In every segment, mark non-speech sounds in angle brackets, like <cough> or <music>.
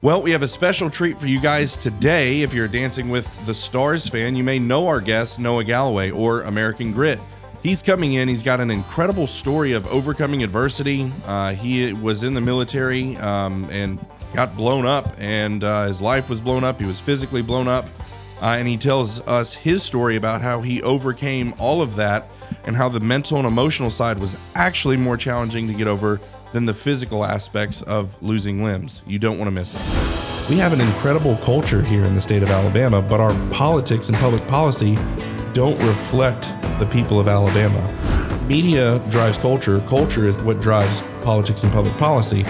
Well, we have a special treat for you guys today. If you're a Dancing with the Stars fan, you may know our guest, Noah Galloway, or American Grit. He's coming in. He's got an incredible story of overcoming adversity. Uh, he was in the military um, and got blown up, and uh, his life was blown up. He was physically blown up. Uh, and he tells us his story about how he overcame all of that and how the mental and emotional side was actually more challenging to get over than the physical aspects of losing limbs. You don't want to miss it. We have an incredible culture here in the state of Alabama, but our politics and public policy don't reflect the people of Alabama. Media drives culture, culture is what drives politics and public policy.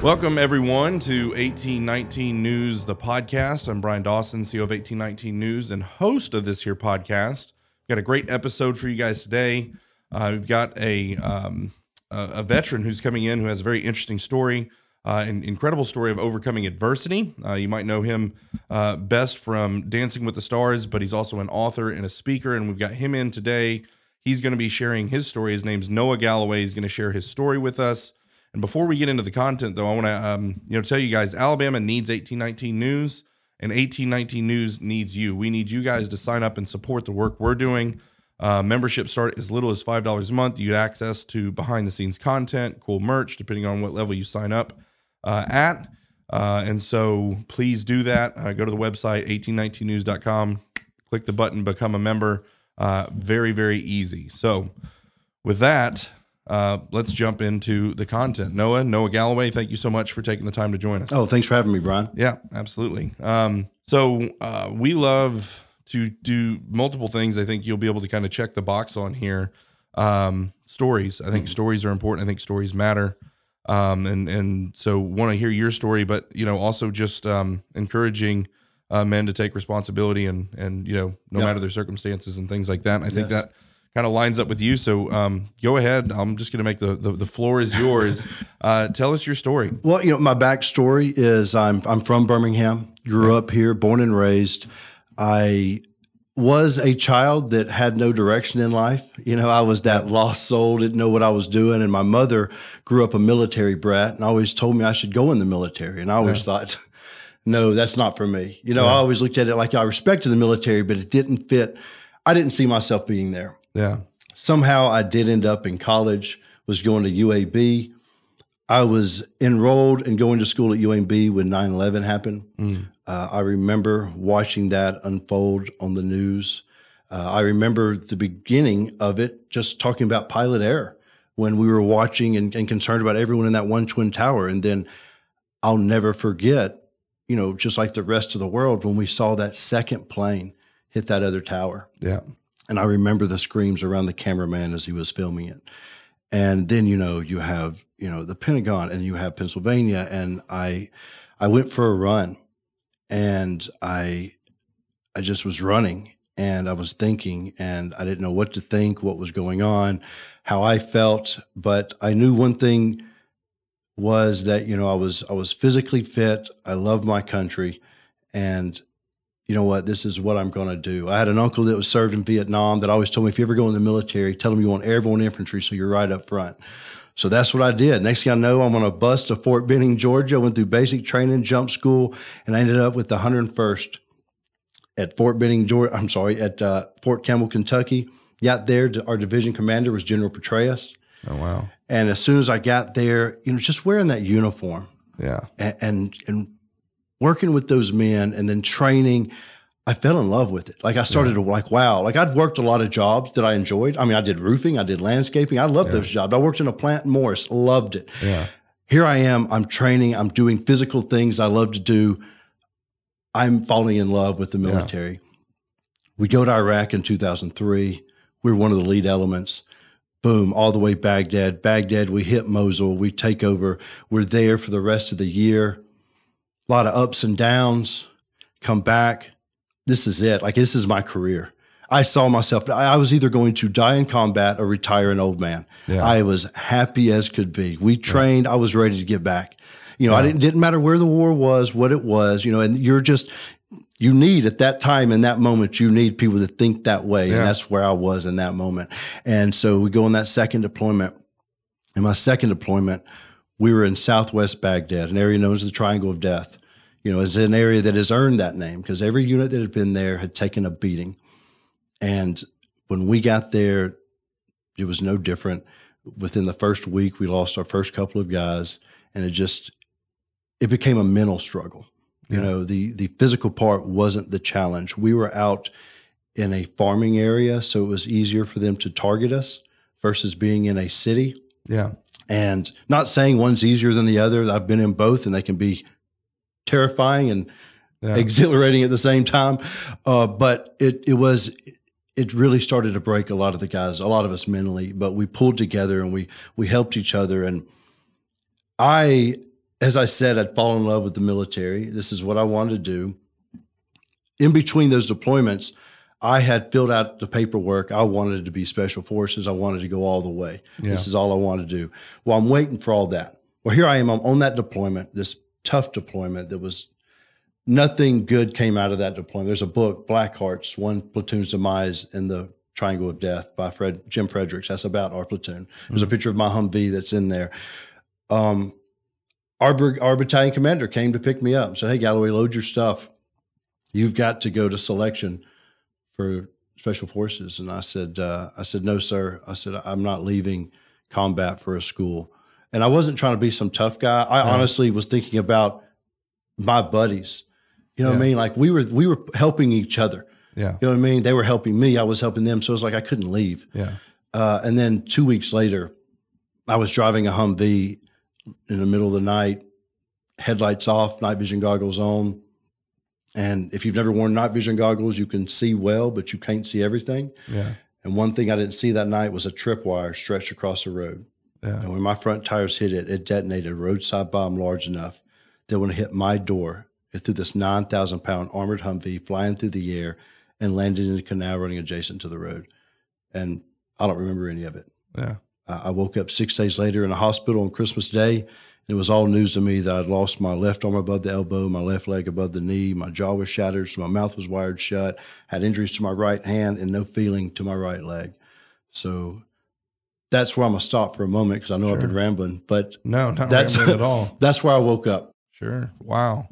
Welcome, everyone, to 1819 News, the podcast. I'm Brian Dawson, CEO of 1819 News and host of this here podcast. Got a great episode for you guys today. Uh, we've got a, um, a, veteran who's coming in who has a very interesting story, uh, an incredible story of overcoming adversity. Uh, you might know him uh, best from Dancing with the Stars, but he's also an author and a speaker. And we've got him in today. He's going to be sharing his story. His name's Noah Galloway. He's going to share his story with us. And before we get into the content, though, I want to um, you know tell you guys Alabama needs 1819 News, and 1819 News needs you. We need you guys to sign up and support the work we're doing. Uh, membership start as little as five dollars a month. You get access to behind the scenes content, cool merch, depending on what level you sign up uh, at. Uh, and so please do that. Uh, go to the website 1819news.com, click the button, become a member. Uh, very very easy. So with that, uh, let's jump into the content. Noah, Noah Galloway, thank you so much for taking the time to join us. Oh, thanks for having me, Brian. Yeah, absolutely. Um, so uh, we love to do multiple things. I think you'll be able to kind of check the box on here. Um, stories. I think mm-hmm. stories are important. I think stories matter. Um, and and so want to hear your story, but you know also just um, encouraging uh, men to take responsibility and and you know no matter their circumstances and things like that. And I think yes. that kind of lines up with you. So um, go ahead. I'm just going to make the, the, the floor is yours. <laughs> Uh, tell us your story. Well, you know, my backstory is I'm I'm from Birmingham. Grew up here, born and raised. I was a child that had no direction in life. You know, I was that lost soul, didn't know what I was doing. And my mother grew up a military brat and always told me I should go in the military. And I always yeah. thought, no, that's not for me. You know, yeah. I always looked at it like I respected the military, but it didn't fit. I didn't see myself being there. Yeah. Somehow I did end up in college, was going to UAB. I was enrolled and going to school at UAB when 9 11 happened. Mm. Uh, I remember watching that unfold on the news. Uh, I remember the beginning of it just talking about pilot error when we were watching and, and concerned about everyone in that one twin tower. And then I'll never forget, you know, just like the rest of the world, when we saw that second plane hit that other tower. Yeah. And I remember the screams around the cameraman as he was filming it. And then, you know, you have, you know, the Pentagon and you have Pennsylvania. And I I went for a run and I I just was running and I was thinking and I didn't know what to think, what was going on, how I felt, but I knew one thing was that, you know, I was I was physically fit, I love my country and you know what, this is what I'm going to do. I had an uncle that was served in Vietnam that always told me, if you ever go in the military, tell them you want airborne infantry so you're right up front. So that's what I did. Next thing I know, I'm on a bus to Fort Benning, Georgia. I went through basic training, jump school, and I ended up with the 101st at Fort Benning, Georgia. I'm sorry, at uh, Fort Campbell, Kentucky. Got there, our division commander was General Petraeus. Oh wow! And as soon as I got there, you know, just wearing that uniform, yeah, and, and, and working with those men and then training, I fell in love with it. Like I started yeah. to like, wow, like I'd worked a lot of jobs that I enjoyed. I mean, I did roofing, I did landscaping. I loved yeah. those jobs. I worked in a plant in Morris, loved it. Yeah. Here I am, I'm training, I'm doing physical things I love to do. I'm falling in love with the military. Yeah. We go to Iraq in 2003. We're one of the lead elements. Boom, all the way Baghdad. Baghdad, we hit Mosul, we take over. We're there for the rest of the year a lot of ups and downs, come back. This is it. Like, this is my career. I saw myself, I was either going to die in combat or retire an old man. Yeah. I was happy as could be. We trained, yeah. I was ready to get back. You know, yeah. I didn't, didn't matter where the war was, what it was, you know, and you're just, you need at that time in that moment you need people to think that way and that's where i was in that moment and so we go on that second deployment and my second deployment we were in southwest Baghdad, an area known as the Triangle of Death. You know, it's an area that has earned that name because every unit that had been there had taken a beating. And when we got there, it was no different. Within the first week, we lost our first couple of guys, and it just it became a mental struggle. You Yeah. know, the the physical part wasn't the challenge. We were out in a farming area, so it was easier for them to target us versus being in a city. Yeah. And not saying one's easier than the other. I've been in both, and they can be terrifying and Yeah. exhilarating at the same time. Uh, but it it was it really started to break a lot of the guys, a lot of us mentally. But we pulled together and we we helped each other. And I, as I said, I'd fallen in love with the military. This is what I wanted to do. In between those deployments, I had filled out the paperwork. I wanted to be special forces. I wanted to go all the way. Yeah. This is all I wanted to do. Well, I'm waiting for all that. Well, here I am. I'm on that deployment, this tough deployment that was nothing good came out of that deployment. There's a book, Black Hearts, One Platoon's Demise in the Triangle of Death by Fred Jim Fredericks. That's about our platoon. There's a picture of my Humvee that's in there. Um, our, our battalion commander came to pick me up and said, Hey, Galloway, load your stuff. You've got to go to selection for special forces. And I said, uh, I said, no, sir. I said, I'm not leaving combat for a school. And I wasn't trying to be some tough guy. I Yeah. honestly was thinking about my buddies. You know what I mean? Like we were we were helping each other. Yeah. You know what I mean? They were helping me. I was helping them. So it was like I couldn't leave. Yeah. Uh, and then two weeks later, I was driving a Humvee in the middle of the night, headlights off, night vision goggles on. And if you've never worn night vision goggles, you can see well, but you can't see everything. Yeah. And one thing I didn't see that night was a tripwire stretched across the road. Yeah. And when my front tires hit it, it detonated a roadside bomb large enough that when it hit my door, it threw this 9,000 pound armored Humvee flying through the air and landed in a canal running adjacent to the road. And I don't remember any of it. Yeah. I I woke up six days later in a hospital on Christmas Day. And it was all news to me that I'd lost my left arm above the elbow, my left leg above the knee, my jaw was shattered, so my mouth was wired shut, had injuries to my right hand, and no feeling to my right leg. So that's where I'm gonna stop for a moment because I know I've been rambling, but No, not That's- rambling at all. <laughs> that's where I woke up. Sure. Wow.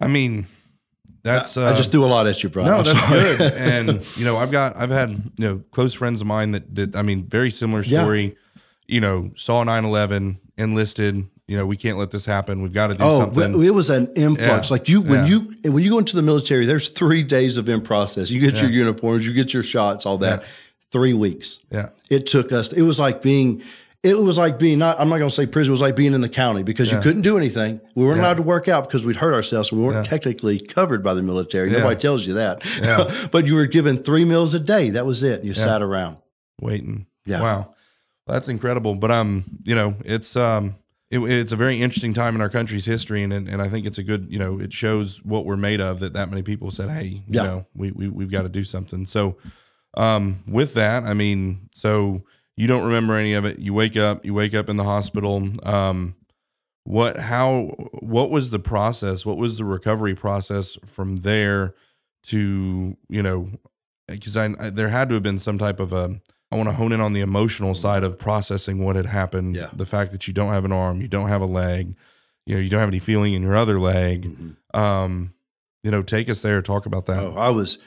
I mean, that's. Uh, I just threw a lot at you, Brian. No, I'm that's sorry. good. <laughs> And you know, I've got I've had you know close friends of mine that that I mean, very similar Yeah. story. You know, saw 9-11, enlisted. You know, we can't let this happen. We've got to do Oh, something. it was an influx. Yeah. Like you, when Yeah. you when you go into the military, there's three days of in process. You get your uniforms, you get your shots, all that. Three weeks. yeah. It took us. It was like being. It was like being not. I'm not going to say prison. It was like being in the county because Yeah. you couldn't do anything. We weren't Yeah. allowed to work out because we'd hurt ourselves. We weren't Yeah. technically covered by the military. Nobody tells you that. Yeah. <laughs> but you were given three meals a day. That was it. You sat around. waiting. Yeah. Wow. That's incredible. But um, you know, it's um it, it's a very interesting time in our country's history and, and and I think it's a good, you know, it shows what we're made of that that many people said, "Hey, you Yeah. know, we we we've got to do something." So um with that, I mean, so you don't remember any of it. You wake up, you wake up in the hospital. Um what how what was the process? What was the recovery process from there to, you know, because I, I there had to have been some type of a I want to hone in on the emotional side of processing what had happened. Yeah. The fact that you don't have an arm, you don't have a leg, you know, you don't have any feeling in your other leg. Um, you know, take us there. Talk about that. Oh, I was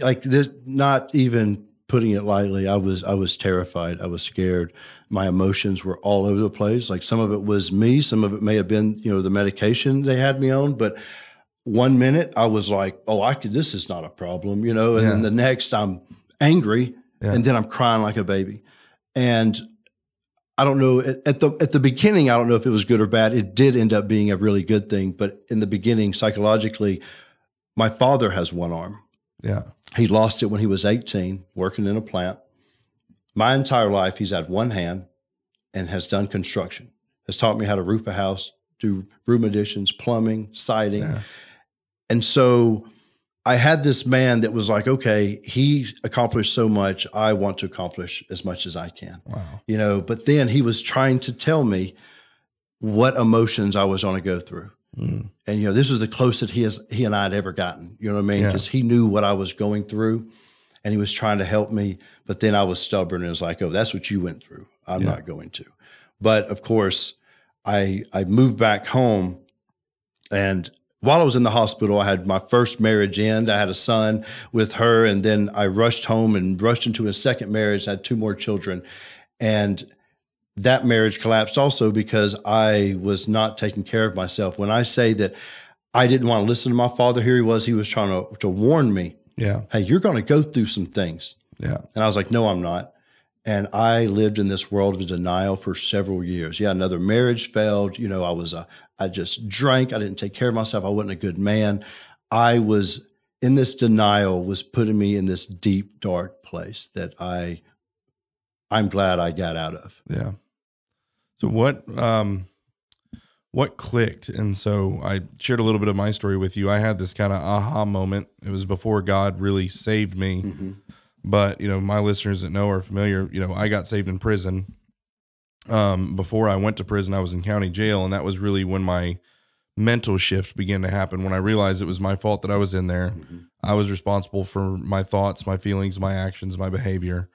like this. Not even putting it lightly. I was. I was terrified. I was scared. My emotions were all over the place. Like some of it was me. Some of it may have been, you know, the medication they had me on. But one minute I was like, "Oh, I could. This is not a problem," you know. And then the next I'm angry, Yeah. and then I'm crying like a baby. And I don't know at the at the beginning. I don't know if it was good or bad. It did end up being a really good thing. But in the beginning, psychologically, my father has one arm. Yeah. He lost it when he was 18, working in a plant. My entire life, he's had one hand and has done construction. Has taught me how to roof a house, do room additions, plumbing, siding. Yeah. And so I had this man that was like, okay, he accomplished so much. I want to accomplish as much as I can Wow. you know but then he was trying to tell me what emotions i was going to go through Mm. and you know this was the closest he has he and i had ever gotten you know what i mean Yeah. because he knew what i was going through and he was trying to help me but then i was stubborn and was like oh that's what you went through i'm Yeah. not going to But of course, I I moved back home, and while I was in the hospital, I had my first marriage end. I had a son with her, and then I rushed home and rushed into a second marriage. I had two more children, and that marriage collapsed also because I was not taking care of myself. When I say that I didn't want to listen to my father, here he was. He was trying to, to warn me, Yeah. hey, you're going to go through some things. Yeah. And I was like, no, I'm not. And I lived in this world of denial for several years. Yeah, another marriage failed. You know, I was a, I just drank. I didn't take care of myself. I wasn't a good man. I was in this denial was putting me in this deep, dark place that I, I'm glad I got out of. Yeah. So what um what clicked? And so I shared a little bit of my story with you. I had this kind of aha moment. It was before God really saved me. But, you know, my listeners that know are familiar, you know, I got saved in prison. Um before I went to prison, I was in county jail and that was really when my mental shift began to happen when I realized it was my fault that I was in there. I was responsible for my thoughts, my feelings, my actions, my behavior.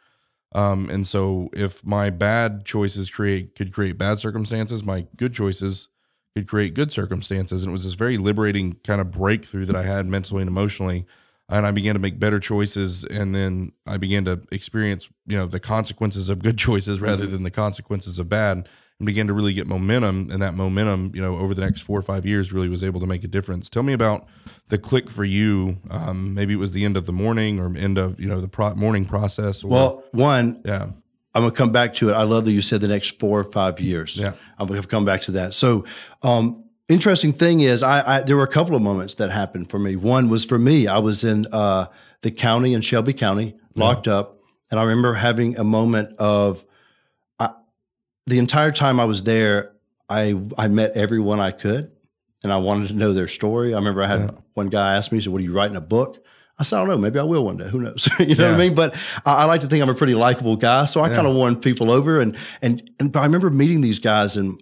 Um, and so if my bad choices create could create bad circumstances, my good choices could create good circumstances. And it was this very liberating kind of breakthrough that I had mentally and emotionally. And I began to make better choices, and then I began to experience, you know, the consequences of good <laughs> choices rather than the consequences of bad, and began to really get momentum. And that momentum, you know, over the next four or five years, really was able to make a difference. Tell me about the click for you. Um, maybe it was the end of the morning or end of you know the pro- morning process. Or, Well, one, yeah, I'm gonna come back to it. I love that you said the next four or five years. Yeah. I'm gonna come back to that. So, um, interesting thing is, I, I there were a couple of moments that happened for me. One was for me. I was in uh, the county in Shelby County, locked up, and I remember having a moment of, the entire time I was there, I I met everyone I could, and I wanted to know their story. I remember I had Yeah. one guy ask me, "So, what are you writing a book?" I said, I don't know. Maybe I will one day. Who knows? <laughs> you know what I mean? But I, I like to think I'm a pretty likable guy, so I Yeah. kind of won people over. And and and but I remember meeting these guys and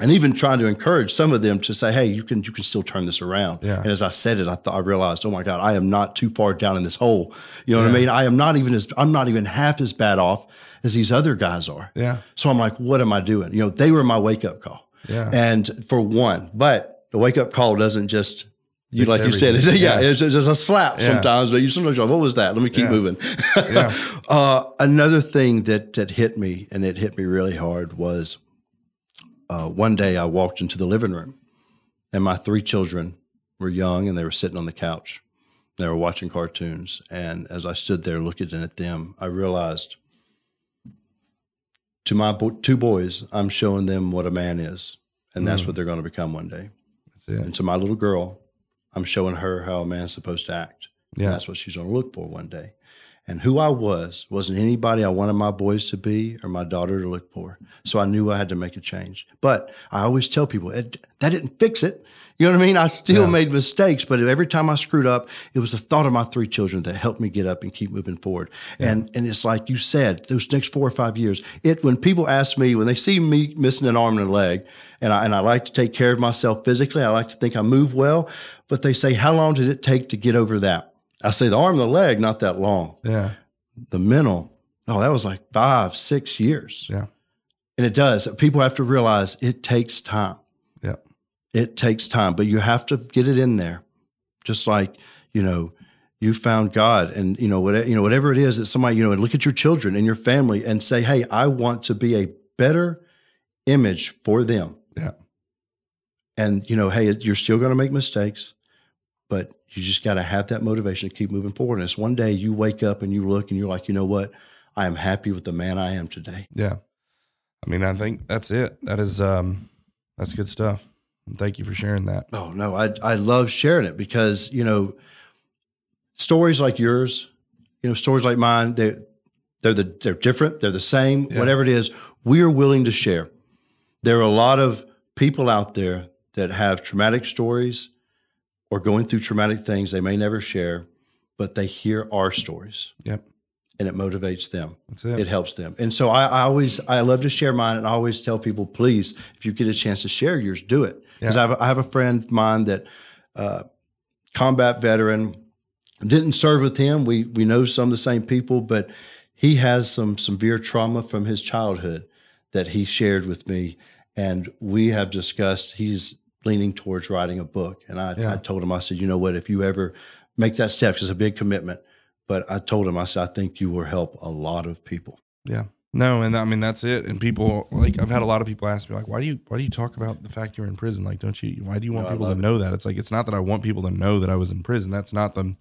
and even trying to encourage some of them to say, "Hey, you can you can still turn this around." Yeah. And as I said it, I thought I realized, oh my God, I am not too far down in this hole. You know what I mean? I am not even as I'm not even half as bad off as these other guys are. yeah, So I'm like, what am I doing? You know, they were my wake up call. yeah, And for one, but the wake up call doesn't just you It's like you said, <laughs> everything. yeah, Yeah. it's just a slap Yeah. sometimes. But you sometimes you're like, what was that? Let me keep Yeah. moving. Yeah. <laughs> uh, another thing that that hit me, and it hit me really hard, was uh, one day I walked into the living room, and my three children were young, and they were sitting on the couch. They were watching cartoons, and as I stood there looking at them, I realized to my bo- two boys, I'm showing them what a man is, and that's mm. what they're going to become one day. that's it. And to my little girl, I'm showing her how a man's supposed to act. And Yeah, that's what she's going to look for one day. And who I was wasn't anybody I wanted my boys to be or my daughter to look for. So I knew I had to make a change. But I always tell people it, that didn't fix it. You know what I mean? I still Yeah. made mistakes, but every time I screwed up, it was the thought of my three children that helped me get up and keep moving forward. And and it's like you said, those next four or five years, it when people ask me when they see me missing an arm and a leg, and I and I like to take care of myself physically, I like to think I move well, but they say, how long did it take to get over that? I say the arm the leg, not that long. yeah, The mental, oh, that was like five, six years. yeah, And it does. People have to realize it takes time. yeah, It takes time, but you have to get it in there. Just like, you know, you found God and you know, whatever, you know, whatever it is that somebody, you know, and look at your children and your family and say, Hey, I want to be a better image for them. yeah, And, you know, hey, you're still going to make mistakes, but you just got to have that motivation to keep moving forward. And it's one day you wake up and you look and you're like, you know what? I am happy with the man I am today. yeah. I mean, I think that's it. That is um, that's good stuff. And thank you for sharing that. Oh, no, I, I love sharing it because, you know, stories like yours, you know, stories like mine, they, they're, the, they're different, they're the same, Yeah. whatever it is, we are willing to share. There are a lot of people out there that have traumatic stories or going through traumatic things they may never share, but they hear our stories Yep, and it motivates them. that's it. It helps them. And so I, I always, I love to share mine and I always tell people, please, if you get a chance to share yours, do it. Because Yeah. I, have have a friend of mine that, uh, combat veteran, didn't serve with him. We, we know some of the same people, but he has some severe trauma from his childhood that he shared with me, and we have discussed. He's leaning towards writing a book, and I, Yeah. I told him, I said, you know what, if you ever make that step, 'cause it's a big commitment. But I told him, I said, I think you will help a lot of people. Yeah. No, and I mean that's it. And people like I've had a lot of people ask me like, why do you why do you talk about the fact you're in prison? Like, don't you? Why do you want No, people to it. know that? It's like it's not that I want people to know that I was in prison. That's not the,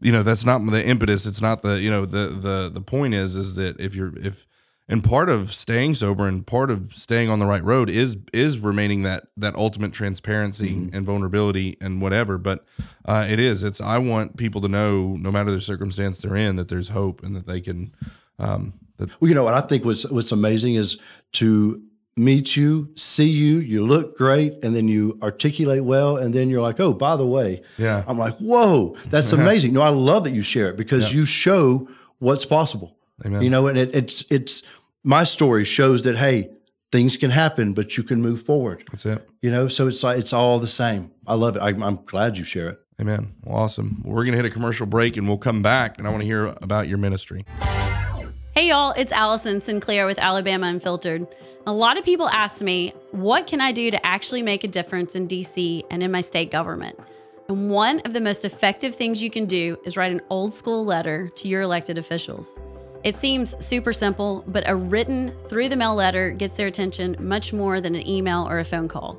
you know, that's not the impetus. It's not the you know the the the point is is that if you're if and part of staying sober and part of staying on the right road is is remaining that that ultimate transparency Mm-hmm. and vulnerability and whatever but uh, it is it's i want people to know no matter the circumstance they're in that there's hope and that they can um that Well, you know what I think what's what's amazing is to meet you, see you, you look great, and then you articulate well, and then you're like, oh, by the way, Yeah. I'm like, whoa, that's <laughs> amazing. No, I love that you share it because you show what's possible. Amen. You know, and it, it's it's my story shows that hey, things can happen, but you can move forward. that's it You know, so it's like it's all the same. I love it. I, I'm glad you share it. Amen. Well, awesome. We're going to hit a commercial break and we'll come back and I want to hear about your ministry. Hey y'all, it's Allison Sinclair with Alabama Unfiltered. A lot of people ask me, what can I do to actually make a difference in DC and in my state government? And one of the most effective things you can do is write an old school letter to your elected officials. It seems super simple, but a written through the mail letter gets their attention much more than an email or a phone call.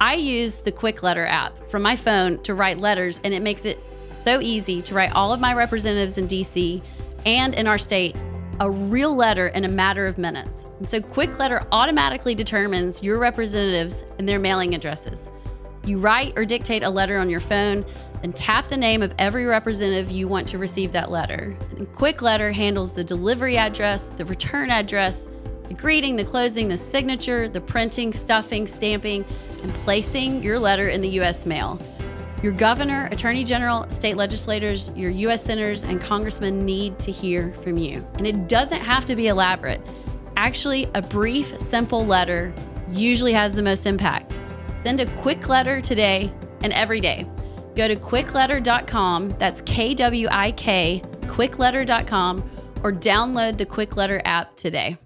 I use the Kwik Letter app from my phone to write letters, and it makes it so easy to write all of my representatives in DC and in our state a real letter in a matter of minutes. And so Kwik Letter automatically determines your representatives and their mailing addresses. You write or dictate a letter on your phone, then tap the name of every representative you want to receive that letter. And Kwik Letter handles the delivery address, the return address, the greeting, the closing, the signature, the printing, stuffing, stamping, and placing your letter in the U.S. mail. Your governor, attorney general, state legislators, your U.S. senators, and congressmen need to hear from you. And it doesn't have to be elaborate. Actually, a brief, simple letter usually has the most impact. Send a quick letter today and every day. Go to kwikletter.com, that's K W I K, kwikletter.com, or download the Kwik Letter app today.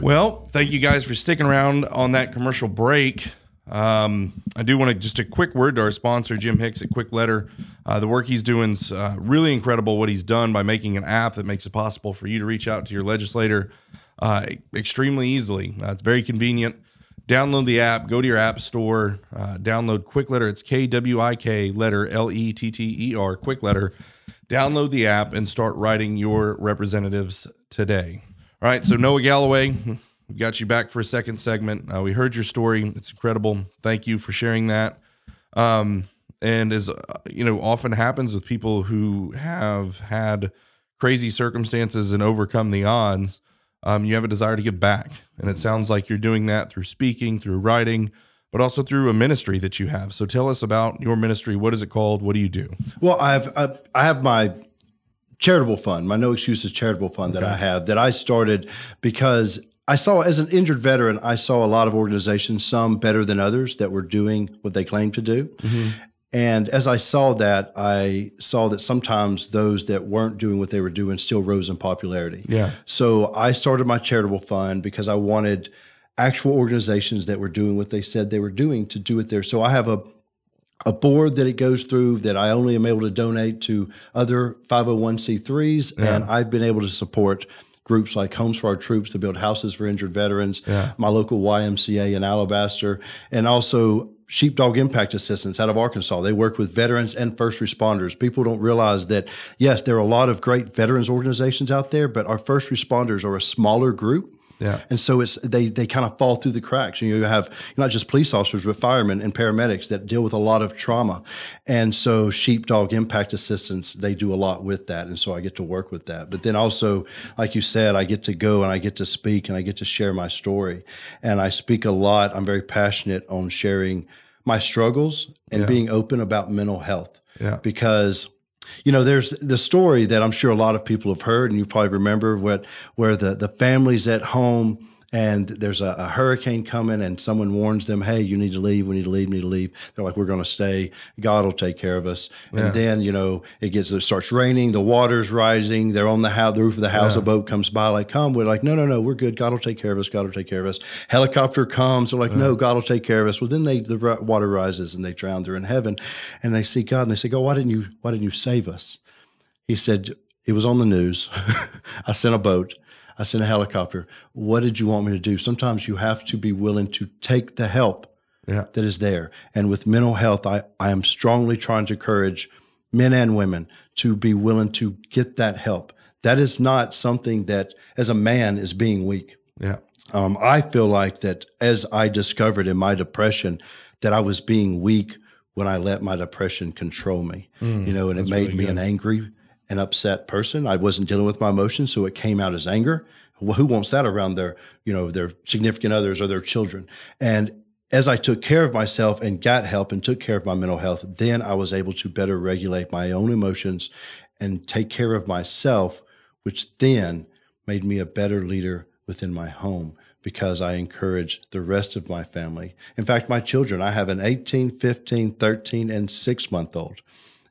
Well, thank you guys for sticking around on that commercial break. Um, I do want to just a quick word to our sponsor, Jim Hicks at Kwik Letter. Uh, the work he's doing is uh, really incredible. What he's done by making an app that makes it possible for you to reach out to your legislator uh, extremely easily. Uh, it's very convenient. Download the app. Go to your app store. Uh, download Kwik Letter. It's K W I K letter L E T T E R. Kwik Letter. Download the app and start writing your representatives today. All right. So Noah Galloway, we got you back for a second segment. Uh, we heard your story. It's incredible. Thank you for sharing that. Um, and as uh, you know, often happens with people who have had crazy circumstances and overcome the odds, um, you have a desire to give back. And it sounds like you're doing that through speaking, through writing, but also through a ministry that you have. So tell us about your ministry. What is it called? What do you do? Well, I have I, I have my charitable fund, my No Excuses charitable fund that I have that I started because I saw as an injured veteran, I saw a lot of organizations, some better than others, that were doing what they claimed to do. And as I saw that, I saw that sometimes those that weren't doing what they were doing still rose in popularity. Yeah. So I started my charitable fund because I wanted actual organizations that were doing what they said they were doing to do it there. So I have a a board that it goes through that I only am able to donate to other 501c3s and I've been able to support groups like Homes for Our Troops to build houses for injured veterans, Yeah. my local YMCA in Alabaster, and also Sheepdog Impact Assistance out of Arkansas. They work with veterans and first responders. People don't realize that, yes, there are a lot of great veterans organizations out there, but our first responders are a smaller group. Yeah. And so it's they they kind of fall through the cracks. You know, you have not just police officers, but firemen and paramedics that deal with a lot of trauma. And so Sheepdog Impact Assistance, they do a lot with that. And so I get to work with that. But then also, like you said, I get to go and I get to speak and I get to share my story. And I speak a lot. I'm very passionate on sharing my struggles and Yeah. being open about mental health. Yeah. Because you know, there's the story that I'm sure a lot of people have heard, and you probably remember what where the the families at home and there's a, a, hurricane coming and someone warns them hey you need to leave. We need to leave. We need to leave. They're like we're going to stay. God will take care of us. Yeah. and then you know it gets it starts raining. The water's rising. They're on the house the roof of the house. Yeah. a boat comes by like come. We're like no no no. We're good. God will take care of us. God will take care of us. Helicopter comes. They're like yeah. no god will take care of us. Well then they the water rises and they drown. They're in heaven. And they see god and they say god why didn't you why didn't you save us? He said it was on the news. <laughs> I sent a boat I sent a helicopter. What did you want me to do? Sometimes you have to be willing to take the help yeah. that is there. And with mental health, I, I am strongly trying to encourage men and women to be willing to get that help. That is not something that, as a man, is being weak. Yeah. Um, I feel like that as I discovered in my depression that I was being weak when I let my depression control me. Mm, you know, and it made really me good. an angry an upset person. I wasn't dealing with my emotions, so it came out as anger. Well, who wants that around their, you know, their significant others or their children? And as I took care of myself and got help and took care of my mental health, then I was able to better regulate my own emotions and take care of myself, which then made me a better leader within my home because I encouraged the rest of my family. In fact, my children, I have an 18, 15, 13, and six month old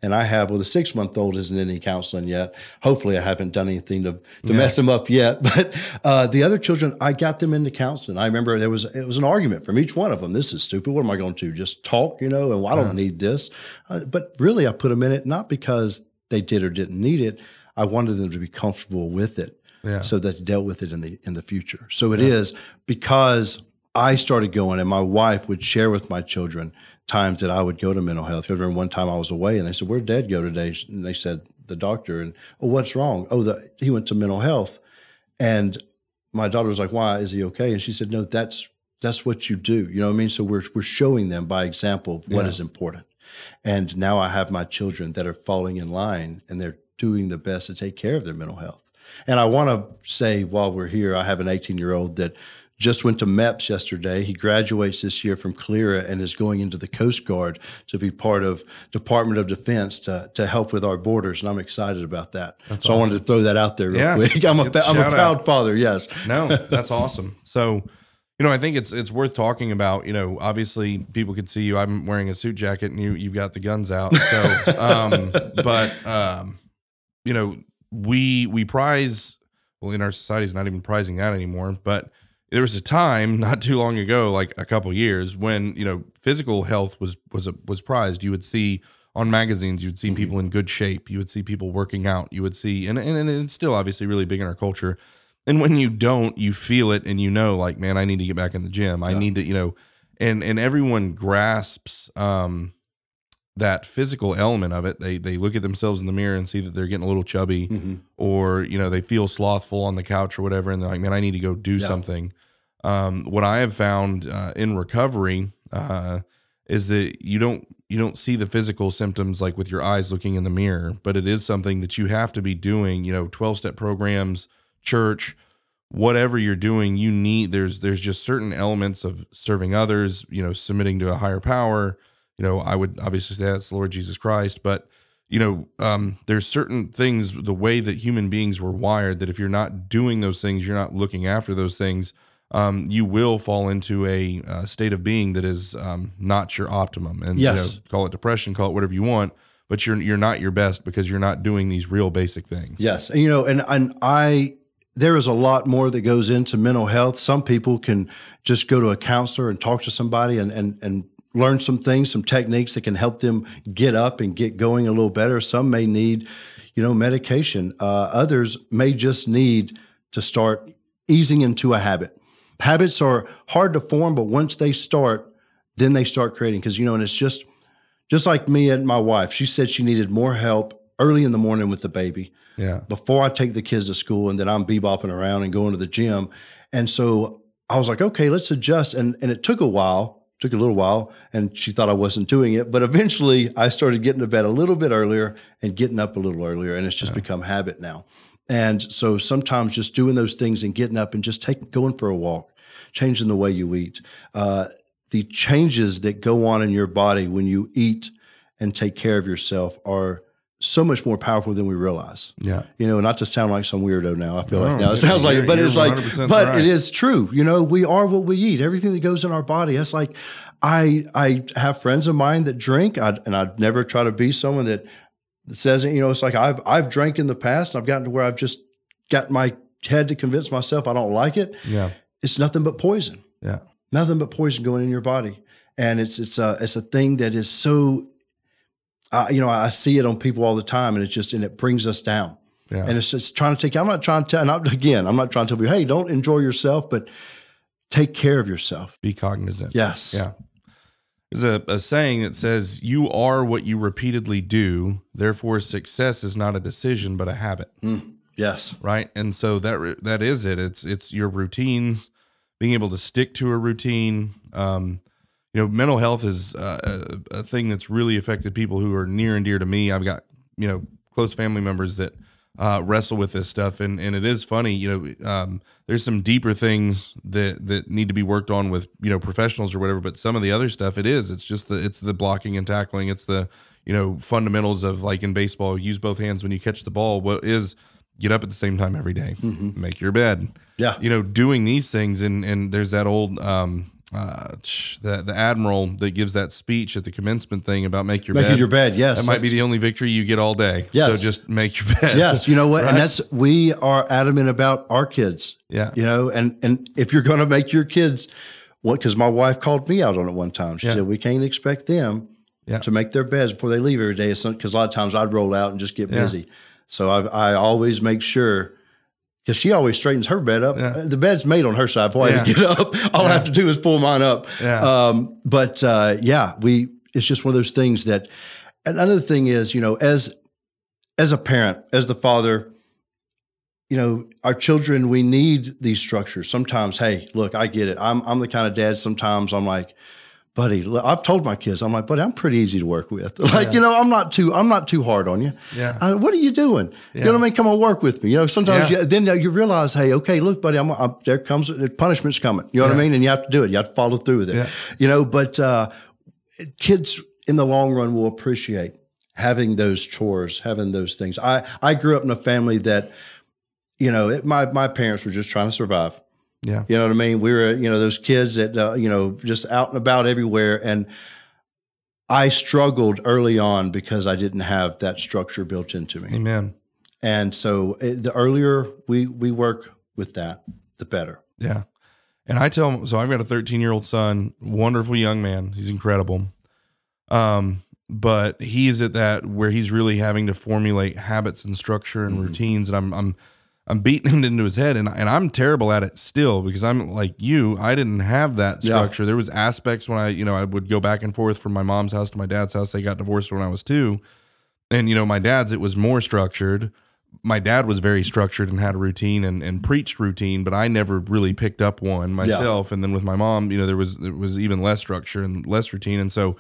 and I have, well, the six month old isn't in any counseling yet. Hopefully, I haven't done anything to, to yeah. mess him up yet. <laughs> But uh, the other children, I got them into counseling. I remember there was it was an argument from each one of them. This is stupid. What am I going to do? Just talk, you know? And well, I don't yeah. need this. Uh, but really, I put them in it not because they did or didn't need it. I wanted them to be comfortable with it, yeah. so that dealt with it in the in the future. So it is because I started going, and my wife would share with my children times that I would go to mental health. I remember one time I was away, and they said, "Where'd Dad go today?" And they said, "The doctor." And oh, what's wrong? Oh, the, he went to mental health. And my daughter was like, "Why is he okay?" And she said, "No, that's that's what you do." You know what I mean? So we're we're showing them by example of what yeah. is important. And now I have my children that are falling in line, and they're doing the best to take care of their mental health. And I want to say while we're here, I have an 18 year old that just went to MEPS yesterday. He graduates this year from Calera and is going into the Coast Guard to be part of Department of Defense to, to help with our borders. And I'm excited about that. That's so awesome. I wanted to throw that out there real yeah, quick. <laughs> I'm a, I'm a proud out. father. Yes. No, <laughs> that's awesome. So, you know, I think it's it's worth talking about. You know, obviously people could see you. I'm wearing a suit jacket and you you've got the guns out. So, um, <laughs> but um, you know, we we prize well in our society is not even prizing that anymore, but there was a time <laughs> not too long ago, like a couple years, when you know physical health was was a, was prized. You would see on magazines, you'd see mm-hmm. people in good shape. You would see people working out. You would see, and, and and it's still obviously really big in our culture. And when you don't, you feel it, and you know, like, man, I need to get back in the gym. I yeah. need to, you know, and and everyone grasps um, that physical element of it. They they look at themselves in the mirror and see that they're getting a little chubby, mm-hmm. or you know they feel slothful on the couch or whatever, and they're like, "Man, I need to go do yeah. something." Um, what I have found uh, in recovery uh, is that you don't you don't see the physical symptoms like with your eyes looking in the mirror, but it is something that you have to be doing. You know, twelve step programs, church, whatever you're doing, you need there's there's just certain elements of serving others. You know, submitting to a higher power you know, I would obviously say that's the Lord Jesus Christ, but you know, um, there's certain things, the way that human beings were wired, that if you're not doing those things, you're not looking after those things, um, you will fall into a uh, state of being that is um, not your optimum. And yes. you know, call it depression, call it whatever you want, but you're you're not your best because you're not doing these real basic things. Yes, and you know, and and I there is a lot more that goes into mental health. Some people can just go to a counselor and talk to somebody and and and learn some things, some techniques that can help them get up and get going a little better. Some may need, you know, medication. Uh, others may just need to start easing into a habit. Habits are hard to form, but once they start, then they start creating. Because you know, and it's just just like me and my wife. She said she needed more help early in the morning with the baby. Yeah. Before I take the kids to school, and then I'm bebopping around and going to the gym. And so I was like, okay, let's adjust. And and it took a while took a little while and she thought I wasn't doing it. But eventually I started getting to bed a little bit earlier and getting up a little earlier. And it's just yeah. become habit now. And so sometimes just doing those things and getting up and just taking going for a walk, changing the way you eat, uh, the changes that go on in your body when you eat and take care of yourself are so much more powerful than we realize. Yeah. You know, not to sound like some weirdo now. I feel No, like now it sounds like it, but it's like, but right. it is true. You know, we are what we eat. Everything that goes in our body. That's like, I I have friends of mine that drink, I, and I'd never try to be someone that says. You know, it's like I've I've drank in the past, and I've gotten to where I've just got my head to convince myself I don't like it. Yeah. It's nothing but poison Yeah. nothing but poison going in your body and it's it's a it's a thing that is so uh, you know i see it on people all the time and it's just and it brings us down Yeah. and it's just trying to take i'm not trying to tell not again i'm not trying to tell you hey don't enjoy yourself but take care of yourself Be cognizant. yes Yeah. There's a, a saying that says, You are what you repeatedly do. Therefore, success is not a decision, but a habit. yes Right. And so that that is it. It's it's your routines, being able to stick to a routine. Um, you know, mental health is uh, a, a thing that's really affected people who are near and dear to me. I've got, you know, close family members that uh, wrestle with this stuff. And, and it is funny, you know, um, there's some deeper things that, that need to be worked on with, you know, professionals or whatever. But some of the other stuff, it is, it's just the, it's the blocking and tackling. It's the, you know, fundamentals of like in baseball, use both hands when you catch the ball. What is get up at the same time every day, make your bed, yeah you know, doing these things. And, and there's that old, um, uh, the, the admiral that gives that speech at the commencement thing about make your making bed. your bed yes That might be the only victory you get all day. Yes. So just make your bed. yes you know what <laughs> Right? and that's we are adamant about our kids Yeah. you know and and if you're going to make your kids what because my wife called me out on it one time she Yeah. said we can't expect them Yeah. to make their beds before they leave every day because a lot of times i'd roll out and just get Yeah. busy so I, I always make sure because she always straightens her bed up. Yeah. The bed's made on her side. I Yeah. to get up. All I have to do is pull mine up. Yeah. Um, but uh, yeah, we. It's just one of those things that. And another thing is, you know, as as a parent, as the father, you know, our children, we need these structures. Sometimes, hey, look, I get it. I'm I'm the kind of dad. Sometimes I'm like, buddy, I've told my kids, I'm like, buddy, I'm pretty easy to work with. <laughs> Like, you know, I'm not too I'm not too hard on you. Yeah. Uh, what are you doing? You know what I mean? Come on, work with me. You know, sometimes Yeah. you, then you realize, hey, okay, look, buddy, I'm, I'm there comes the punishment's coming. You know what I mean? And you have to do it. You have to follow through with it. Yeah. You know, but uh, kids in the long run will appreciate having those chores, having those things. I I grew up in a family that, you know, it, my my parents were just trying to survive. Yeah. You know what I mean? We were, you know, those kids that, uh, you know, just out and about everywhere. And I struggled early on because I didn't have that structure built into me. Amen. And so it, the earlier we we work with that, the better. Yeah. And I tell him, so I've got a 13 year old son, wonderful young man. He's incredible. Um, but he's at that where he's really having to formulate habits and structure and routines. And I'm, I'm, I'm beating <laughs> it into his head and, and I'm terrible at it still because I'm like you, I didn't have that Yeah. structure. There was aspects when I, you know, I would go back and forth from my mom's house to my dad's house. They got divorced when I was two. And, you know, my dad's, it was more structured my dad was very structured and had a routine and, and preached routine, but I never really picked up one myself. And then with my mom, you know, there was there was even less structure and less routine. And so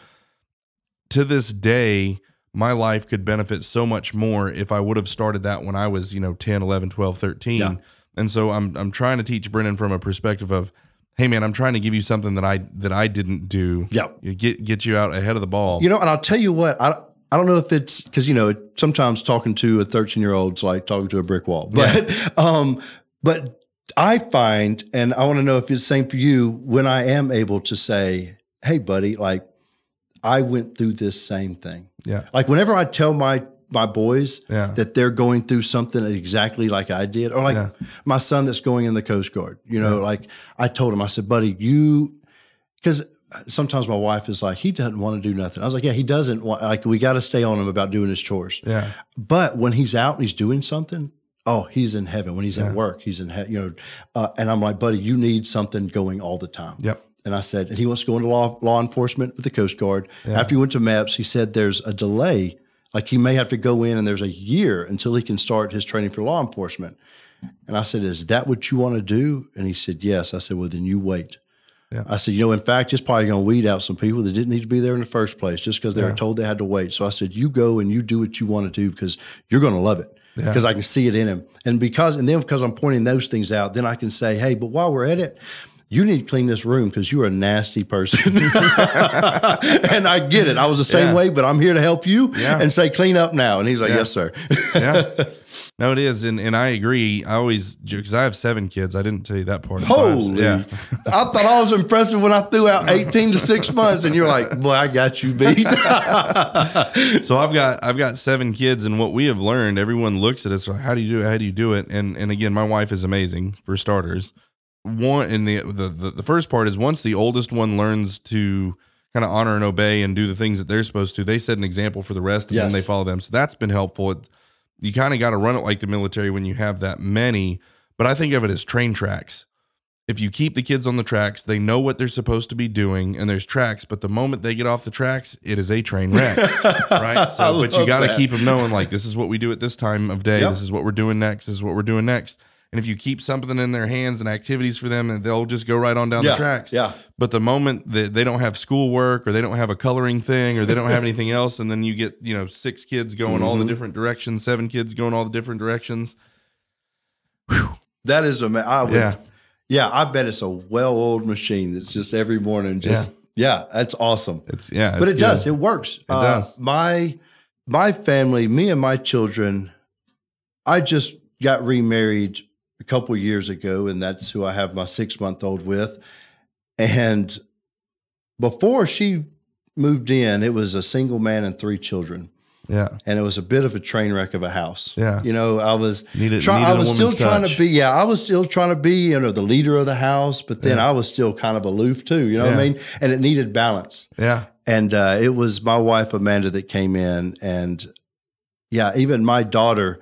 to this day, my life could benefit so much more if I would have started that when I was, you know, 10, 11, 12, 13. Yeah. And so I'm I'm trying to teach Brennan from a perspective of, hey man, I'm trying to give you something that I that I didn't do. Yeah. You get get you out ahead of the ball. You know, and I'll tell you what, I I don't know if it's because you know sometimes talking to a 13 year old's like talking to a brick wall, but um, but I find, and I want to know if it's the same for you when I am able to say, "Hey, buddy, like I went through this same thing." yeah. Like whenever I tell my my boys Yeah. that they're going through something exactly like I did, or like Yeah. my son that's going in the Coast Guard, you know, like I told him, I said, buddy, you, because sometimes my wife is like, he doesn't want to do nothing. I was like, yeah, he doesn't want, like, we got to stay on him about doing his chores. Yeah. But when he's out and he's doing something, oh, he's in heaven. When he's at work, he's in heaven, you know. Uh, and I'm like, buddy, you need something going all the time. Yep. And I said, and he wants to go into law law enforcement with the Coast Guard. After he went to MEPS, he said there's a delay. Like he may have to go in and there's a year until he can start his training for law enforcement. And I said, Is that what you want to do? And he said, Yes. I said, Well, then you wait. Yeah. I said, You know, in fact, it's probably going to weed out some people that didn't need to be there in the first place just because they Yeah. were told they had to wait. So I said, You go and you do what you want to do because you're going to love it Yeah. because I can see it in him. And because, and then because I'm pointing those things out, then I can say, Hey, but while we're at it, you need to clean this room because you're a nasty person. <laughs> and I get it. I was the same Yeah. way, but I'm here to help you Yeah. and say, clean up now. And he's like, Yeah. yes, sir. <laughs> yeah. <laughs> No, it is, and and I agree. I always because I have seven kids. I didn't tell you that part. Holy. yeah, I thought I was impressive when I threw out 18 to six months. And you're like, boy, I got you beat. so I've got I've got seven kids, and what we have learned, everyone looks at us like, how do you do it? How do you do it? And and again, my wife is amazing for starters. One and the the the, the first part is once the oldest one learns to kind of honor and obey and do the things that they're supposed to, they set an example for the rest, and then they follow them. So that's been helpful. It, you kind of got to run it like the military when you have that many. But I think of it as train tracks. If you keep the kids on the tracks, they know what they're supposed to be doing, and there's tracks. But the moment they get off the tracks, it is a train wreck, <laughs> right? So, but you got to keep them knowing like this is what we do at this time of day. Yep. This is what we're doing next. This is what we're doing next. And if you keep something in their hands and activities for them, and they'll just go right on down Yeah, the tracks. yeah. But the moment that they don't have schoolwork or they don't have a coloring thing or they don't have <laughs> anything else, and then you get, you know, six kids going all Mm-hmm. the different directions, seven kids going all the different directions. that is amazing. I would, Yeah. yeah. I bet it's a well oiled machine that's just every morning. Just, yeah, that's awesome. It's yeah. but it's it does. It works. It does. My my family, me and my children. I just got remarried a couple years ago, and that's who I have my six month old with. And before she moved in, it was a single man and three children, Yeah. and it was a bit of a train wreck of a house. Yeah. you know, I was Needed, try, needed I was still trying touch. to be, yeah, I was still trying to be, you know, the leader of the house, but then Yeah. I was still kind of aloof too, you know what I mean? And it needed balance. Yeah. And uh, it was my wife, Amanda, that came in. And yeah, even my daughter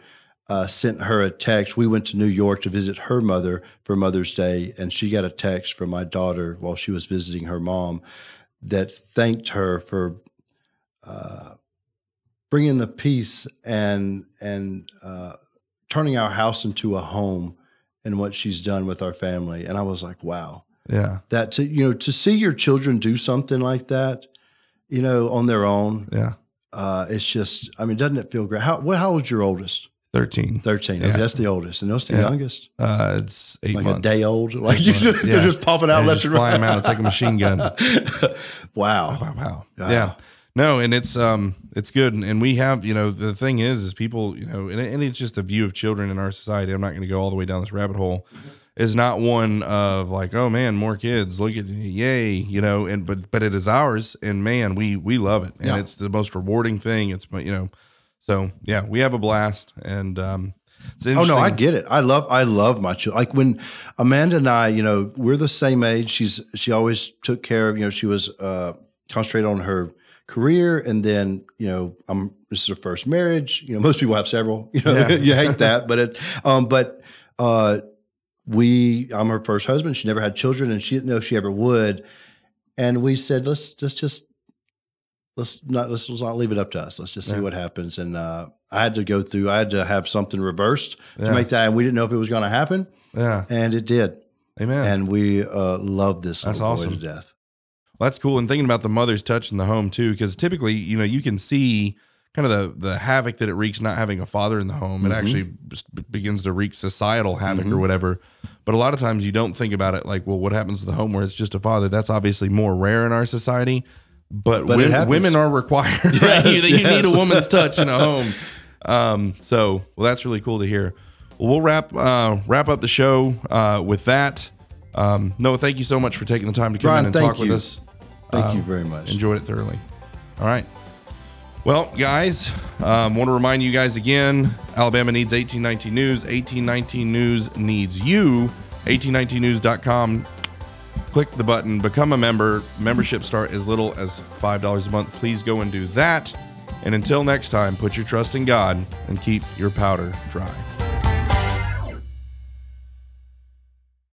uh, sent her a text. We went to New York to visit her mother for Mother's Day, and she got a text from my daughter while she was visiting her mom that thanked her for uh, bringing the peace and and uh, turning our house into a home and what she's done with our family. And I was like, wow Yeah. that to you know to see your children do something like that you know on their own Yeah. uh it's just i mean doesn't it feel great how what how old's your oldest 13. 13 Yeah. okay that's the oldest and that's the Yeah. youngest Uh, it's eight like months. a day old like you just, yeah. they're just popping out Yeah, left just and fly right 'em out. It's like a machine gun. <laughs> wow Wow, wow. Wow. Yeah. No, and it's um it's good and, and we have, you know, the thing is is people, you know, and, and it's just a view of children in our society. I'm not going to go all the way down this rabbit hole. Is not one of like, oh man, more kids, look at yay, you know, and but but it is ours and man, we we love it. And Yeah. it's the most rewarding thing. It's but, you know, so yeah, we have a blast and um it's Oh no, I get it. I love I love my children. Like when Amanda and I, you know, we're the same age. She's she always took care of, you know, she was uh concentrated on her career and then, you know, I'm this is her first marriage. You know, most people have several. <laughs> You know, Yeah. you hate that. But it um but uh we I'm her first husband. She never had children and she didn't know if she ever would. And we said, let's let's just let's not let's, let's not leave it up to us. Let's just see Yeah. what happens. And uh, I had to go through. I had to have something reversed Yeah. to make that, and we didn't know if it was going to happen, Yeah. and it did. Amen. And we uh, love this That's awesome. to death. Well, that's cool. And thinking about the mother's touch in the home too, because typically, you know, you can see kind of the the havoc that it wreaks not having a father in the home. It Mhm. actually begins to wreak societal havoc or Mhm. whatever. But a lot of times you don't think about it like, well, what happens to the home where it's just a father? That's obviously more rare in our society. But, But it women are required, <laughs> right? <laughs> Yes, that you need a woman's touch in a <laughs> home. Um, so, well, that's really cool to hear. Well, we'll wrap uh, wrap up the show uh, with that. Um, Noah, thank you so much for taking the time to come Brian, in and talk with us. Thank Um, you very much. Enjoyed it thoroughly. All right. Well, guys, um, want to remind you guys again Alabama needs 1819 News. 1819 News needs you. 1819news.com. Click the button, become a member. Membership start as little as $5 a month. Please go and do that. And until next time, put your trust in God and keep your powder dry.